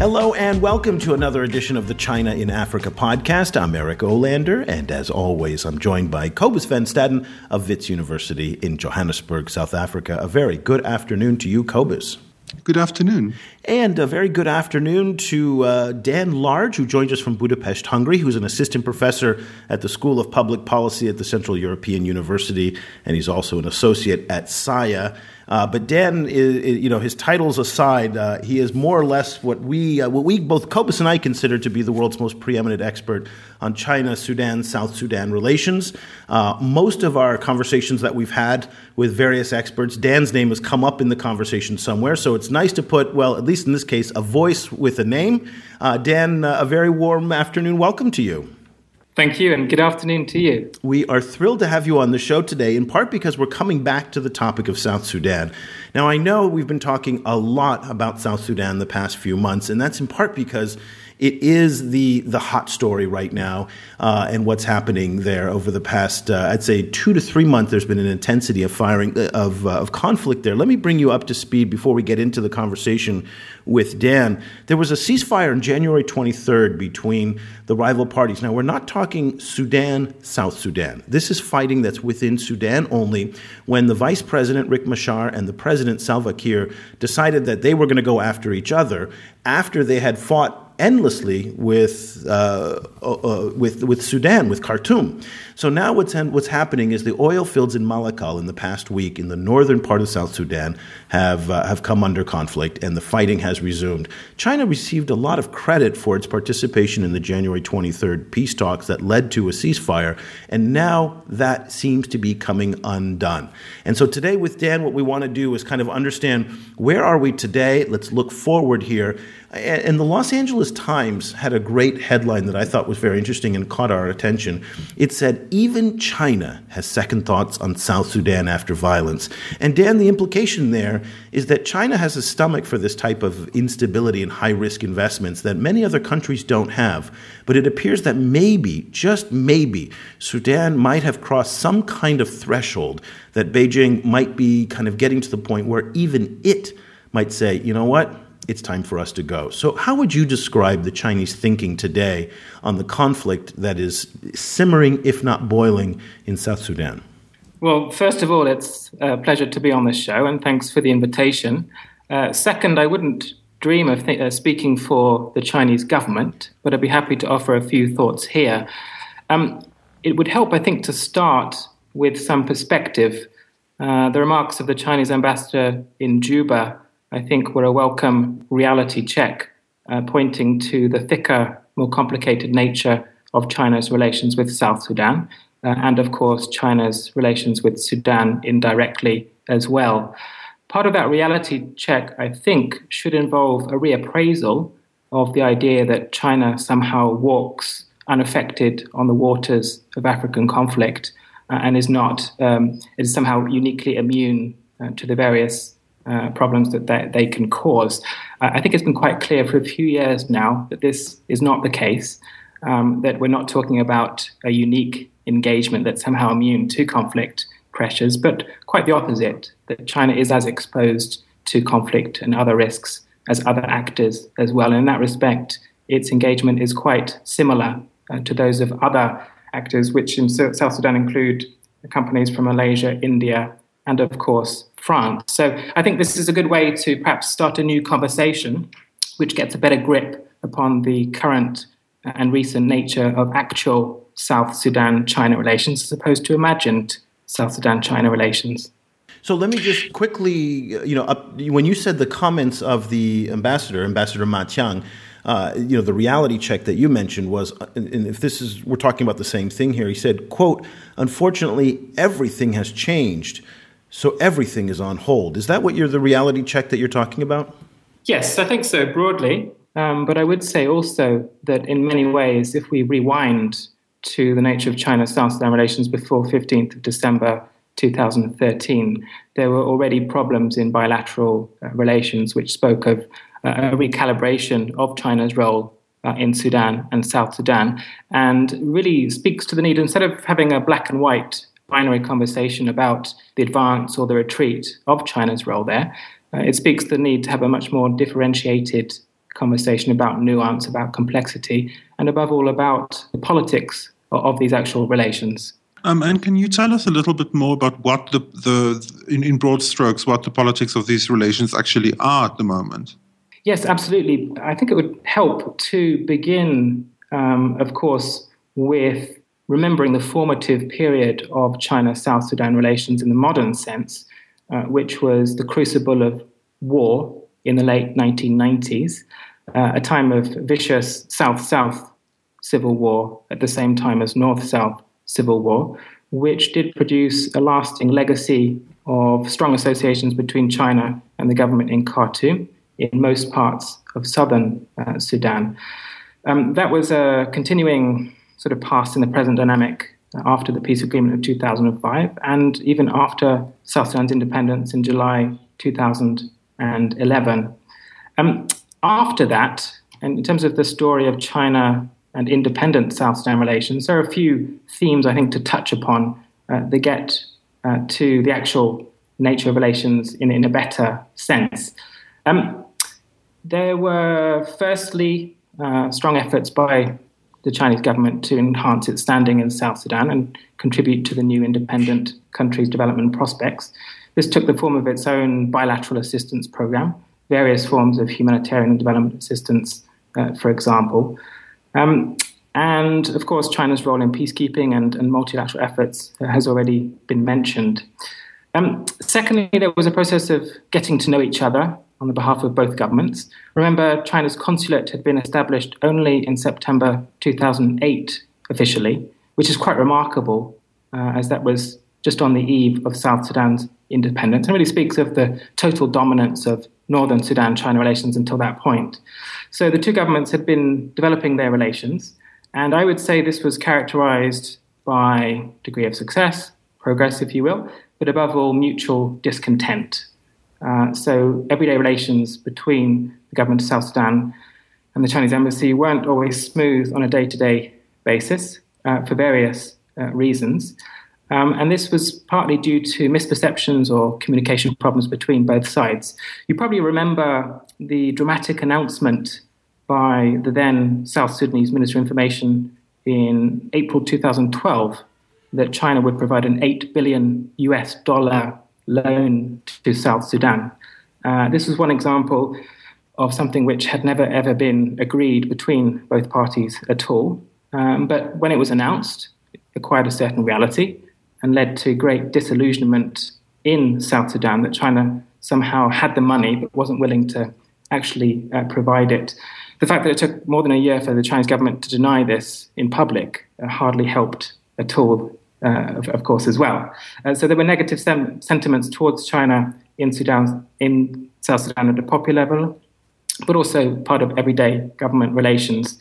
Hello and welcome to another edition of the China in Africa podcast. I'm Eric Olander, and as always, I'm joined by Cobus Van Staden of Wits University in Johannesburg, South Africa. A very good afternoon to you, Cobus. Good afternoon. And a very good afternoon to uh, Dan Large, who joins us from Budapest, Hungary, who's an assistant professor at the School of Public Policy at the Central European University, and he's also an associate at SAIIA. Uh, but Dan, is, you know, his titles aside, uh, he is more or less what we, uh, what we both Cobus and I consider to be the world's most preeminent expert on China, Sudan, South Sudan relations. Uh, most of our conversations that we've had with various experts, Dan's name has come up in the conversation somewhere. So it's nice to put, well, at least in this case, a voice with a name. Uh, Dan, a very warm afternoon. Welcome to you. Thank you, and good afternoon to you. We are thrilled to have you on the show today, in part because we're coming back to the topic of South Sudan. Now, I know we've been talking a lot about South Sudan the past few months, and that's in part because it is the the hot story right now, uh, and what's happening there over the past, uh, I'd say, two to three months. There's been an intensity of firing uh, of uh, of conflict there. Let me bring you up to speed before we get into the conversation with Dan. There was a ceasefire on January 23rd between the rival parties. Now we're not talking Sudan, South Sudan. This is fighting that's within Sudan only. When the vice president Riek Machar and the president Salva Kiir decided that they were going to go after each other after they had fought endlessly with, uh, uh, uh, with, with Sudan, with Khartoum. So now what's, what's happening is the oil fields in Malakal in the past week in the northern part of South Sudan have, uh, have come under conflict and the fighting has resumed. China received a lot of credit for its participation in the January 23rd peace talks that led to a ceasefire, and now that seems to be coming undone. And so today with Dan, what we want to do is kind of understand where are we today? Let's look forward here and the Los Angeles Times had a great headline that I thought was very interesting and caught our attention. It said, Even China has second thoughts on South Sudan after violence. And Dan, the implication there is that China has a stomach for this type of instability and high risk investments that many other countries don't have. But it appears that maybe, just maybe, Sudan might have crossed some kind of threshold that Beijing might be kind of getting to the point where even it might say, you know what? It's time for us to go. So, how would you describe the Chinese thinking today on the conflict that is simmering, if not boiling, in South Sudan? Well, first of all, it's a pleasure to be on this show, and thanks for the invitation. Uh, second, I wouldn't dream of th- uh, speaking for the Chinese government, but I'd be happy to offer a few thoughts here. Um, it would help, I think, to start with some perspective. Uh, the remarks of the Chinese ambassador in Juba I think were a welcome reality check, uh, pointing to the thicker, more complicated nature of China's relations with South Sudan, uh, and of course, China's relations with Sudan indirectly as well. Part of that reality check, I think, should involve a reappraisal of the idea that China somehow walks unaffected on the waters of African conflict uh, and is not um, is somehow uniquely immune uh, to the various uh, problems that they, they can cause. Uh, I think it's been quite clear for a few years now that this is not the case, um, that we're not talking about a unique engagement that's somehow immune to conflict pressures, but quite the opposite, that China is as exposed to conflict and other risks as other actors as well. And in that respect, its engagement is quite similar uh, to those of other actors, which in South Sudan include companies from Malaysia, India, and of course France. So I think this is a good way to perhaps start a new conversation which gets a better grip upon the current and recent nature of actual South Sudan China relations as opposed to imagined South Sudan China relations. So let me just quickly, you know, up, when you said the comments of the ambassador, Ambassador Ma Qiang, uh, you know, the reality check that you mentioned was, and if this is, we're talking about the same thing here. He said, "quote Unfortunately, everything has changed." So everything is on hold. Is that what you're the reality check that you're talking about? Yes, I think so broadly. Um, but I would say also that in many ways, if we rewind to the nature of China South Sudan relations before 15th of December 2013, there were already problems in bilateral uh, relations which spoke of uh, a recalibration of China's role uh, in Sudan and South Sudan, and really speaks to the need, instead of having a black and white binary conversation about the advance or the retreat of China's role there. Uh, it speaks to the need to have a much more differentiated conversation about nuance, about complexity, and above all about the politics of these actual relations. Um, and can you tell us a little bit more about what the, the in, in broad strokes, what the politics of these relations actually are at the moment? Yes, absolutely. I think it would help to begin, um, of course, with remembering the formative period of China South Sudan relations in the modern sense, uh, which was the crucible of war in the late 1990s, uh, a time of vicious South South civil war at the same time as North South civil war, which did produce a lasting legacy of strong associations between China and the government in Khartoum in most parts of southern uh, Sudan. Um, that was a continuing sort of past in the present dynamic after the peace agreement of 2005 and even after South Sudan's independence in July 2011. Um, after that, and in terms of the story of China and independent South Sudan relations, there are a few themes I think to touch upon uh, that get uh, to the actual nature of relations in, in a better sense. Um, there were, firstly, uh, strong efforts by the Chinese government to enhance its standing in South Sudan and contribute to the new independent country's development prospects. This took the form of its own bilateral assistance program, various forms of humanitarian and development assistance, uh, for example. Um, and of course, China's role in peacekeeping and, and multilateral efforts has already been mentioned. Um, secondly, there was a process of getting to know each other on the behalf of both governments. Remember, China's consulate had been established only in September 2008 officially, which is quite remarkable, uh, as that was just on the eve of South Sudan's independence and really speaks of the total dominance of northern Sudan China relations until that point. So the two governments had been developing their relations, and I would say this was characterized by degree of success, progress, if you will, but above all, mutual discontent. Uh, so everyday relations between the government of South Sudan and the Chinese embassy weren't always smooth on a day to day basis uh, for various uh, reasons. Um, and this was partly due to misperceptions or communication problems between both sides. You probably remember the dramatic announcement by the then South Sudanese Minister of Information in April 2012 that China would provide an 8 billion US dollar loan to South Sudan. Uh, this was one example of something which had never ever been agreed between both parties at all. Um, but when it was announced, it acquired a certain reality and led to great disillusionment in South Sudan that China somehow had the money but wasn't willing to actually uh, provide it. The fact that it took more than a year for the Chinese government to deny this in public uh, hardly helped at all uh, of, of, course, as well. Uh, so there were negative sem- sentiments towards China in Sudan, in South Sudan at the popular level, but also part of everyday government relations.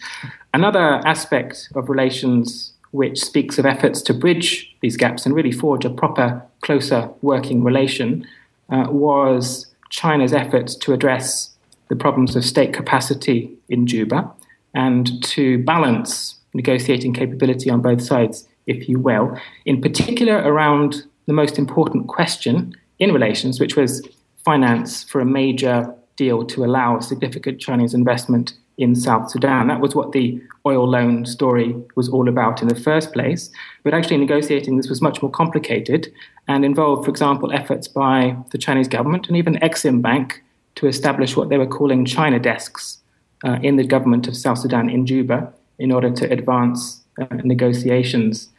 Another aspect of relations which speaks of efforts to bridge these gaps and really forge a proper, closer working relation, uh, was China's efforts to address the problems of state capacity in Juba and to balance negotiating capability on both sides if you will, in particular around the most important question in relations, which was finance for a major deal to allow significant Chinese investment in South Sudan. That was what the oil loan story was all about in the first place. But actually, negotiating this was much more complicated and involved, for example, efforts by the Chinese government and even Exim Bank to establish what they were calling China desks uh, in the government of South Sudan in Juba in order to advance uh, negotiations.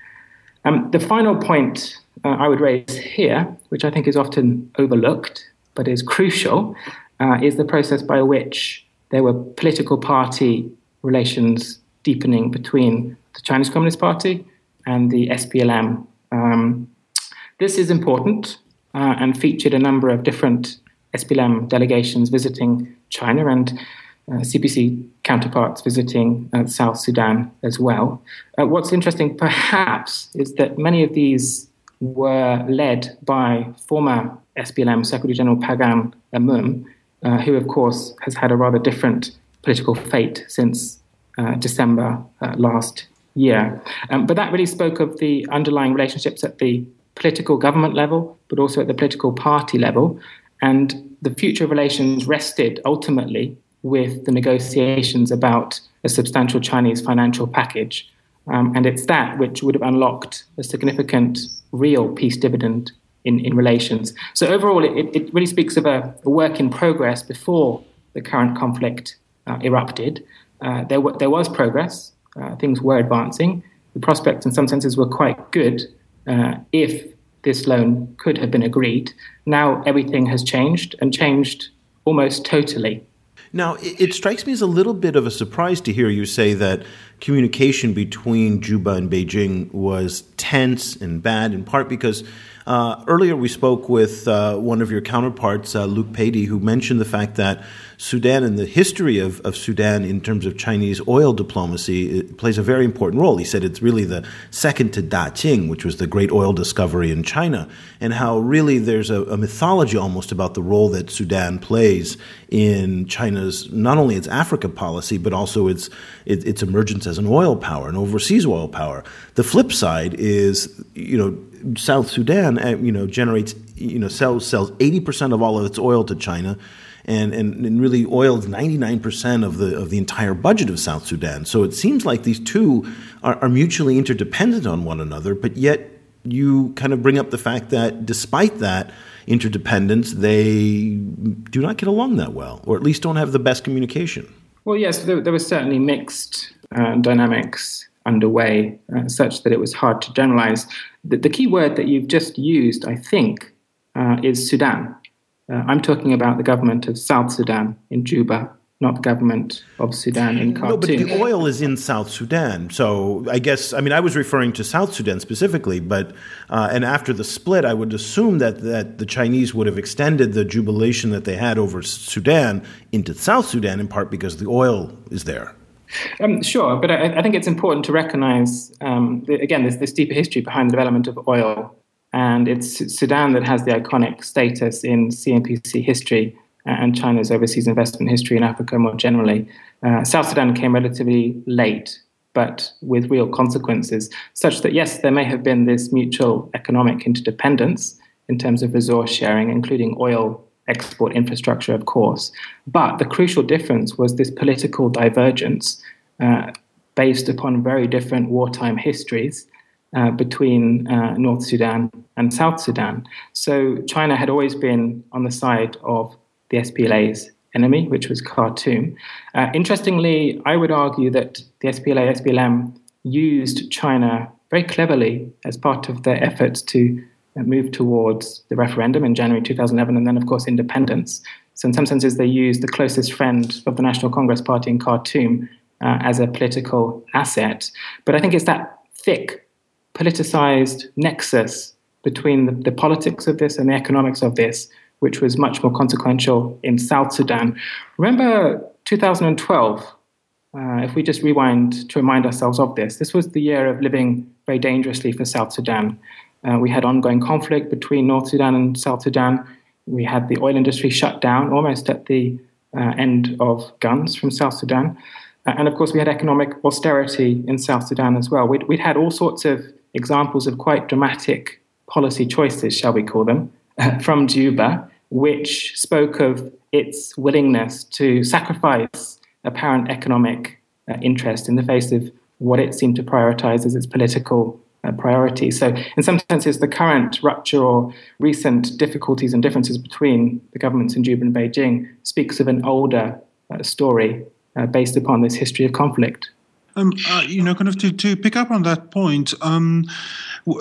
Um, the final point uh, I would raise here, which I think is often overlooked but is crucial, uh, is the process by which there were political party relations deepening between the Chinese Communist Party and the SPLM. Um, this is important uh, and featured a number of different SPLM delegations visiting China and CPC counterparts visiting uh, South Sudan as well. Uh, what's interesting, perhaps, is that many of these were led by former SPLM Secretary General Pagan Amum, uh, who, of course, has had a rather different political fate since uh, December uh, last year. Um, but that really spoke of the underlying relationships at the political government level, but also at the political party level. And the future relations rested ultimately with the negotiations about a substantial Chinese financial package. Um, and it's that which would have unlocked a significant real peace dividend in, in relations. So, overall, it, it really speaks of a, a work in progress before the current conflict uh, erupted. Uh, there, w- there was progress, uh, things were advancing. The prospects, in some senses, were quite good uh, if this loan could have been agreed. Now, everything has changed and changed almost totally. Now, it, strikes me as a little bit of a surprise to hear you say that communication between Juba and Beijing was tense and bad, in part because uh, earlier we spoke with uh, one of your counterparts, uh, Luke Patey, who mentioned the fact that Sudan and the history of, of Sudan in terms of Chinese oil diplomacy plays a very important role. He said it's really the second to Daqing, which was the great oil discovery in China, and how really there's a, a mythology almost about the role that Sudan plays in China's not only its Africa policy but also its it, its emergence as an oil power, an overseas oil power. The flip side is, you know, South Sudan, uh, you know, generates, you know, sells sells eighty percent of all of its oil to China and, and, and really oils 99% of the, of the entire budget of South Sudan. So it seems like these two are, are mutually interdependent on one another, but yet you kind of bring up the fact that despite that interdependence, they do not get along that well, or at least don't have the best communication. Well, yes, there, there was certainly mixed uh, dynamics underway, uh, such that it was hard to generalize. The, the, key word that you've just used, I think, uh, is Sudan. Uh, I'm talking about the government of South Sudan in Juba, not the government of Sudan in Khartoum. No, but the oil is in South Sudan. So I guess, I mean, I was referring to South Sudan specifically, but, uh, and after the split, I would assume that, that the Chinese would have extended the jubilation that they had over Sudan into South Sudan, in part because the oil is there. Um, sure, but I, I, think it's important to recognize, um, the, again, there's this deeper history behind the development of oil and it's Sudan that has the iconic status in CNPC history and China's overseas investment history in Africa more generally. Uh, South Sudan came relatively late, but with real consequences, such that yes, there may have been this mutual economic interdependence in terms of resource sharing, including oil export infrastructure, of course. But the crucial difference was this political divergence uh, based upon very different wartime histories uh, between uh, North Sudan and South Sudan. So China had always been on the side of the SPLA's enemy, which was Khartoum. Uh, interestingly, I would argue that the SPLA, SPLM used China very cleverly as part of their efforts to move towards the referendum in January 2011 and then, of course, independence. So, in some senses, they used the closest friend of the National Congress Party in Khartoum uh, as a political asset. But I think it's that thick politicized nexus between the, the, politics of this and the economics of this, which was much more consequential in South Sudan. Remember 2012, uh, if we just rewind to remind ourselves of this, this was the year of living very dangerously for South Sudan. Uh, we had ongoing conflict between North Sudan and South Sudan. We had the oil industry shut down almost at the uh, end of guns from South Sudan. Uh, and of course, we had economic austerity in South Sudan as well. We'd, we'd had all sorts of examples of quite dramatic policy choices, shall we call them, from Juba, which spoke of its willingness to sacrifice apparent economic uh, interest in the face of what it seemed to prioritize as its political uh, priority. So, in some senses, the current rupture or recent difficulties and differences between the governments in Juba and Beijing speaks of an older uh, story uh, based upon this history of conflict. Um, uh, you know, kind of to, to pick up on that point, um,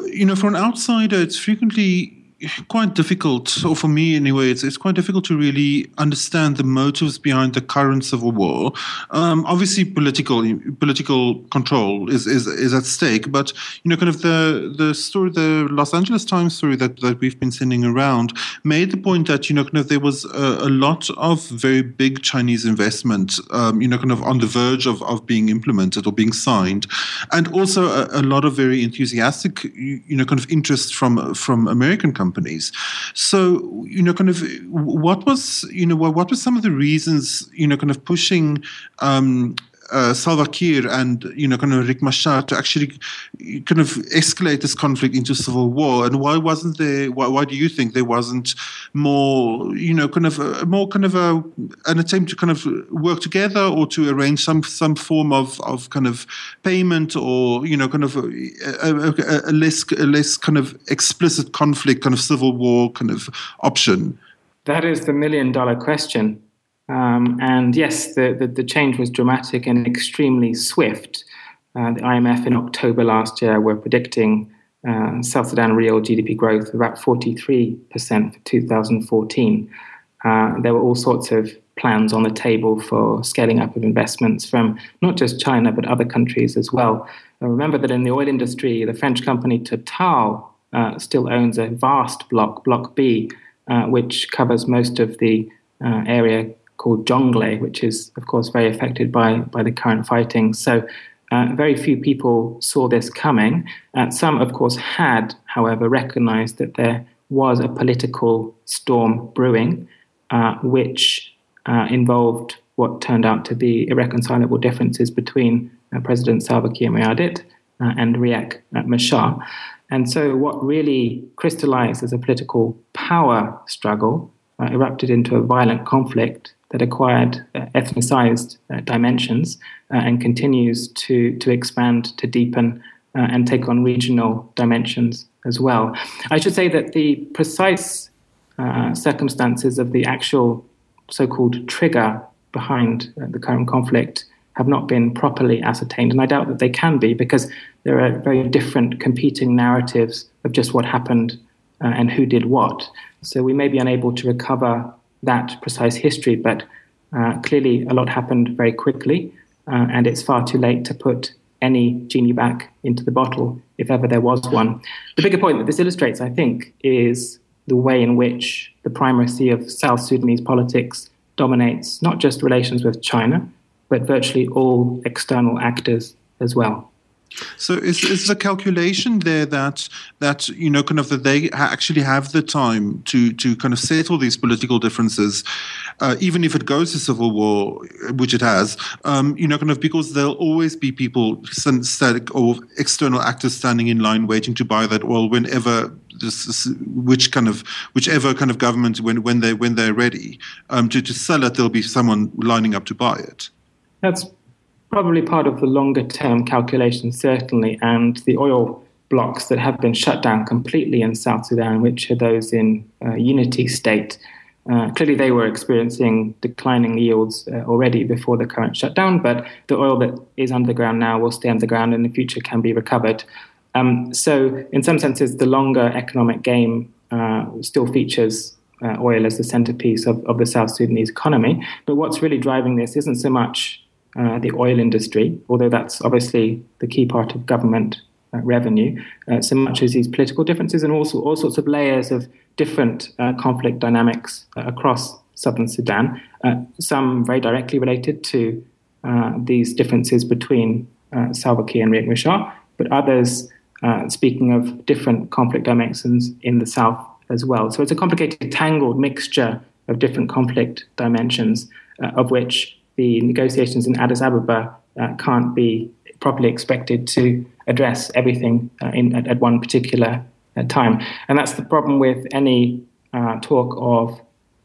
you know, for an outsider, it's frequently quite difficult, or for me anyway, it's, it's quite difficult to really understand the motives behind the current civil war. Um, obviously, political political control is, is is at stake, but you know, kind of the the story, the Los Angeles Times story that, that we've been sending around made the point that you know, kind of there was a, a lot of very big Chinese investment, um, you know, kind of on the verge of, of being implemented or being signed, and also a, a lot of very enthusiastic, you know, kind of interest from from American companies companies. So, you know, kind of what was, you know, what were some of the reasons, you know, kind of pushing um, uh, Salva Kiir and you know kind of Riek Machar to actually kind of escalate this conflict into civil war? And why wasn't there? Why, why do you think there wasn't more you know kind of a, more kind of a an attempt to kind of work together or to arrange some some form of of kind of payment or you know kind of a, a, a less a less kind of explicit conflict kind of civil war kind of option? That is the million dollar question. Um, and yes, the, the, the, change was dramatic and extremely swift. Uh, the IMF in October last year were predicting uh, South Sudan real GDP growth of about 43% for 2014. Uh, there were all sorts of plans on the table for scaling up of investments from not just China, but other countries as well. Uh, remember that in the oil industry, the French company Total uh, still owns a vast block, Block B, uh, which covers most of the area called Jonglei, which is, of course, very affected by, by the current fighting. So, uh, very few people saw this coming. Uh, some, of course, had, however, recognized that there was a political storm brewing, uh, which uh, involved what turned out to be irreconcilable differences between uh, President Salva Kiir Mayardit uh, and Riek Machar. And so, what really crystallized as a political power struggle erupted into a violent conflict that acquired uh, ethnicized uh, dimensions uh, and continues to, to expand, to deepen, uh, and take on regional dimensions as well. I should say that the precise uh, circumstances of the actual so called trigger behind uh, the current conflict have not been properly ascertained, and I doubt that they can be because there are very different competing narratives of just what happened and who did what. So we may be unable to recover that precise history, but uh, clearly a lot happened very quickly, uh, and it's far too late to put any genie back into the bottle, if ever there was one. The bigger point that this illustrates, I think, is the way in which the primacy of South Sudanese politics dominates not just relations with China, but virtually all external actors as well. So is is the calculation there that that you know kind of that they actually have the time to to kind of settle these political differences, uh, even if it goes to civil war, which it has, um, you know kind of because there'll always be people static or external actors standing in line waiting to buy that oil whenever this, which kind of whichever kind of government when when they when they're ready um, to to sell it, there'll be someone lining up to buy it. That's probably part of the longer term calculation, certainly, and the oil blocks that have been shut down completely in South Sudan, which are those in uh, unity state. Uh, clearly, they were experiencing declining yields uh, already before the current shutdown, but the oil that is underground now will stay underground and in the future can be recovered. Um, so, in some senses, the longer economic game uh, still features uh, oil as the centerpiece of, of the South Sudanese economy. But what's really driving this isn't so much uh, the oil industry, although that's obviously the key part of government uh, revenue, uh, so much as these political differences and also all sorts of layers of different uh, conflict dynamics uh, across southern Sudan, some very directly related to these differences between Salva Kiir and Riek Machar, but others speaking of different conflict dimensions in the south as well. So it's a complicated, tangled mixture of different conflict dimensions, of which the negotiations in Addis Ababa uh, can't be properly expected to address everything uh, in, at, at, one particular uh, time. And that's the problem with any uh, talk of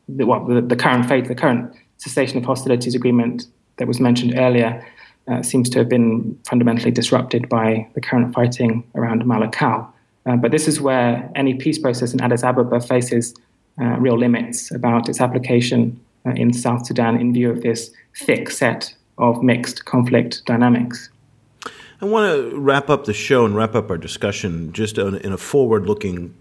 the, well, the, the, current fate, the current cessation of hostilities agreement that was mentioned earlier. Uh, seems to have been fundamentally disrupted by the current fighting around Malakal. Uh, but this is where any peace process in Addis Ababa faces real limits about its application Uh, in South Sudan in view of this thick set of mixed conflict dynamics. I want to wrap up the show and wrap up our discussion just in a forward looking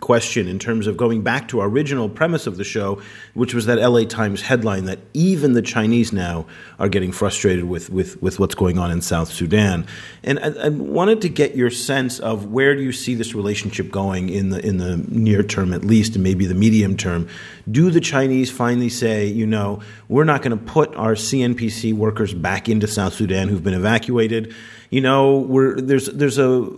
question in terms of going back to our original premise of the show, which was that LA Times headline that even the Chinese now are getting frustrated with, with, with what's going on in South Sudan. And I, I, wanted to get your sense of where do you see this relationship going in the in the near term at least and maybe the medium term. Do the Chinese finally say, you know, we're not going to put our CNPC workers back into South Sudan who've been evacuated? You know, there's there's a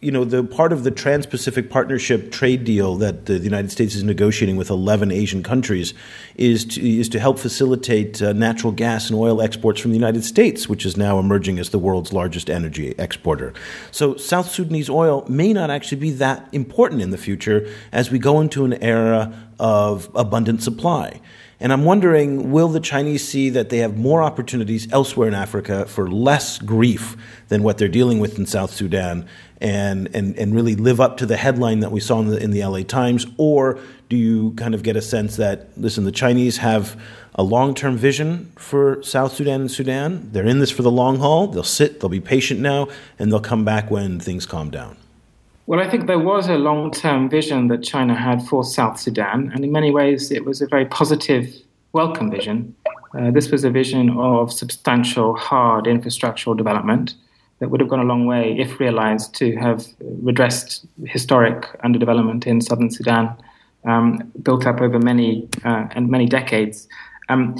you know, the part of the Trans-Pacific Partnership trade deal that the, United States is negotiating with 11 Asian countries is to, is to help facilitate uh, natural gas and oil exports from the United States, which is now emerging as the world's largest energy exporter. So South Sudanese oil may not actually be that important in the future as we go into an era of abundant supply. And I'm wondering will the Chinese see that they have more opportunities elsewhere in Africa for less grief than what they're dealing with in South Sudan and, and, and really live up to the headline that we saw in the, in the LA Times? Or do you kind of get a sense that, listen, the Chinese have a long term vision for South Sudan and Sudan? They're in this for the long haul. They'll sit, they'll be patient now, and they'll come back when things calm down. Well, I think there was a long term vision that China had for South Sudan, and in many ways it was a very positive, welcome vision. Uh, this was a vision of substantial, hard infrastructural development that would have gone a long way, if realized, to have redressed historic underdevelopment in southern Sudan, um, built up over many uh, and many decades. Um,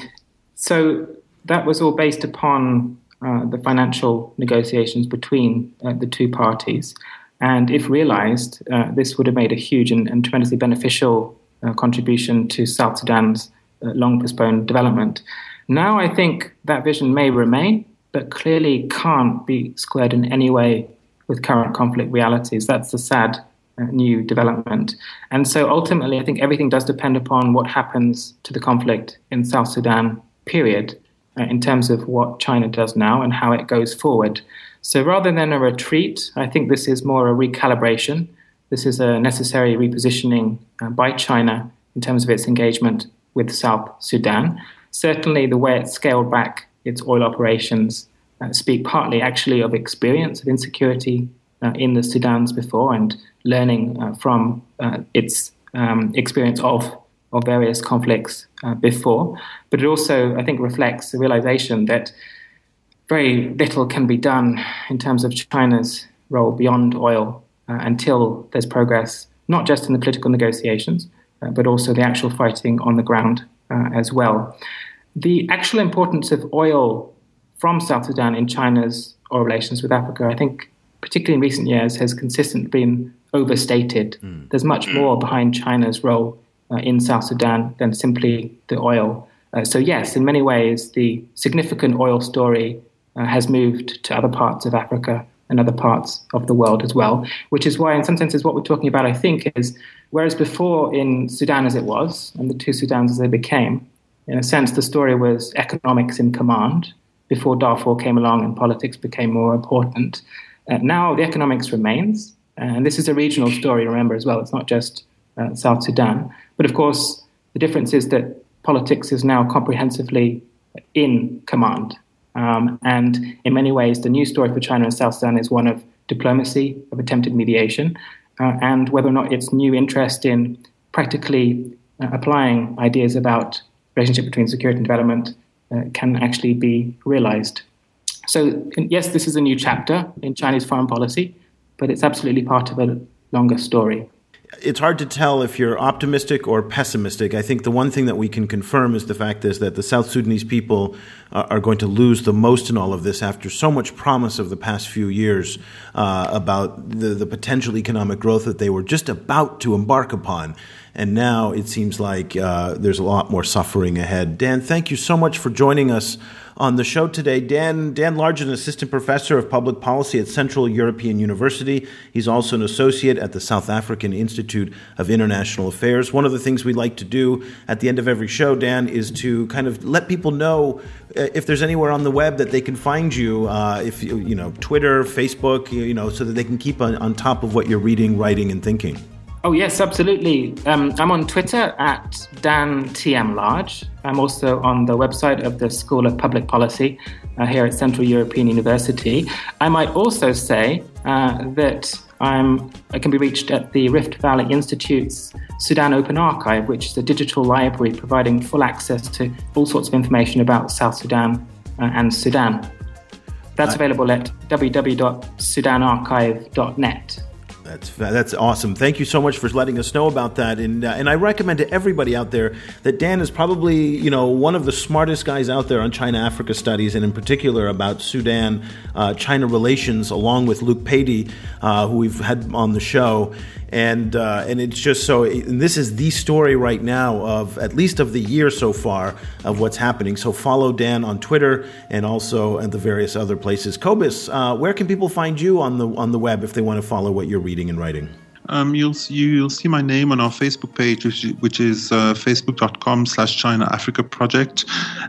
so that was all based upon uh, the financial negotiations between uh, the two parties. And if realized, uh, this would have made a huge and, and tremendously beneficial uh, contribution to South Sudan's uh, long postponed development. Now, I think that vision may remain, but clearly can't be squared in any way with current conflict realities. That's the sad uh, new development. And so ultimately, I think everything does depend upon what happens to the conflict in South Sudan, period, uh, in terms of what China does now and how it goes forward. So rather than a retreat, I think this is more a recalibration. This is a necessary repositioning uh, by China in terms of its engagement with South Sudan. Certainly, the way it's scaled back its oil operations uh, speak partly actually of experience of insecurity uh, in the Sudans before and learning uh, from uh, its um, experience of, of various conflicts uh, before. But it also, I think, reflects the realization that very little can be done in terms of China's role beyond oil uh, until there's progress, not just in the political negotiations, but also the actual fighting on the ground as well. The actual importance of oil from South Sudan in China's oil relations with Africa, I think, particularly in recent years, has consistently been overstated. Mm. There's much more behind China's role uh, in South Sudan than simply the oil. Uh, so, yes, in many ways, the significant oil story uh, has moved to other parts of Africa and other parts of the world as well. Which is why, in some senses, what we're talking about, I think, is whereas before in Sudan as it was, and the two Sudans as they became, in a sense, the story was economics in command before Darfur came along and politics became more important. Uh, now the economics remains, and this is a regional story, remember, as well. It's not just uh, South Sudan. But of course, the difference is that politics is now comprehensively in command. Um, and in many ways, the new story for China and South Sudan is one of diplomacy, of attempted mediation, uh, and whether or not its new interest in practically uh, applying ideas about relationship between security and development uh, can actually be realized. So, yes, this is a new chapter in Chinese foreign policy, but it's absolutely part of a longer story it's hard to tell if you're optimistic or pessimistic. I think the one thing that we can confirm is the fact is that the South Sudanese people are going to lose the most in all of this after so much promise of the past few years uh, about the, the potential economic growth that they were just about to embark upon. And now it seems like uh, there's a lot more suffering ahead. Dan, thank you so much for joining us on the show today. Dan Dan Large an assistant professor of public policy at Central European University. He's also an associate at the South African Institute of International Affairs. One of the things we like to do at the end of every show, Dan, is to kind of let people know uh, if there's anywhere on the web that they can find you. Uh, if you you know Twitter, Facebook, you know, so that they can keep on, on top of what you're reading, writing, and thinking. Oh, yes, absolutely. Um, I'm on Twitter at Dan TM Large. I'm also on the website of the School of Public Policy uh, here at Central European University. I might also say uh, that I'm, I can be reached at the Rift Valley Institute's Sudan Open Archive, which is a digital library providing full access to all sorts of information about South Sudan uh, and Sudan. That's available at www.sudanarchive.net. That's that's awesome. Thank you so much for letting us know about that. And uh, and I recommend to everybody out there that Dan is probably you know one of the smartest guys out there on China Africa studies, and in particular about Sudan uh, China relations, along with Luke Patey, uh, who we've had on the show. And uh, and it's just so. And this is the story right now of at least of the year so far of what's happening. So follow Dan on Twitter and also at the various other places. Cobus, uh, where can people find you on the on the web if they want to follow what you're reading? reading and writing? Um, you'll you'll see my name on our Facebook page, which, which is uh, facebook.com slash China Africa Project.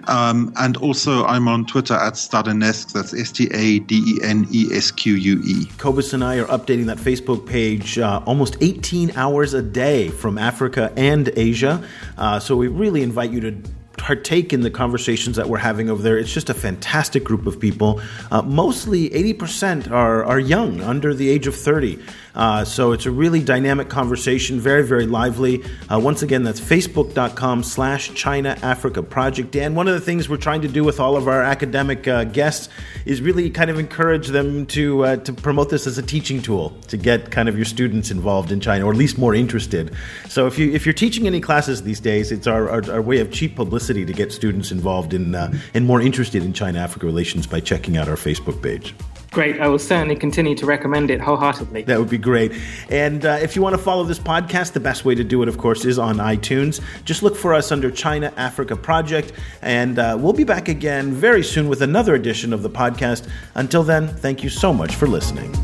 Um, and also, I'm on Twitter at Stadenesque. That's S T A D E N E S Q U E. Cobus and I are updating that Facebook page uh, almost 18 hours a day from Africa and Asia. Uh, so we really invite you to partake in the conversations that we're having over there. It's just a fantastic group of people. Uh, mostly 80% are, are young, under the age of 30. Uh, so it's a really dynamic conversation, very, very lively. Uh, once again, that's facebook.com slash China Africa Project. Dan, one of the things we're trying to do with all of our academic uh, guests is really kind of encourage them to, uh, to promote this as a teaching tool to get kind of your students involved in China, or at least more interested. So if, you, if you're teaching any classes these days, it's our, our, our way of cheap publicity to get students involved in, uh, and more interested in China Africa relations by checking out our Facebook page. Great. I will certainly continue to recommend it wholeheartedly. That would be great. And uh, if you want to follow this podcast, the best way to do it, of course, is on iTunes. Just look for us under China Africa Project. And uh, we'll be back again very soon with another edition of the podcast. Until then, thank you so much for listening.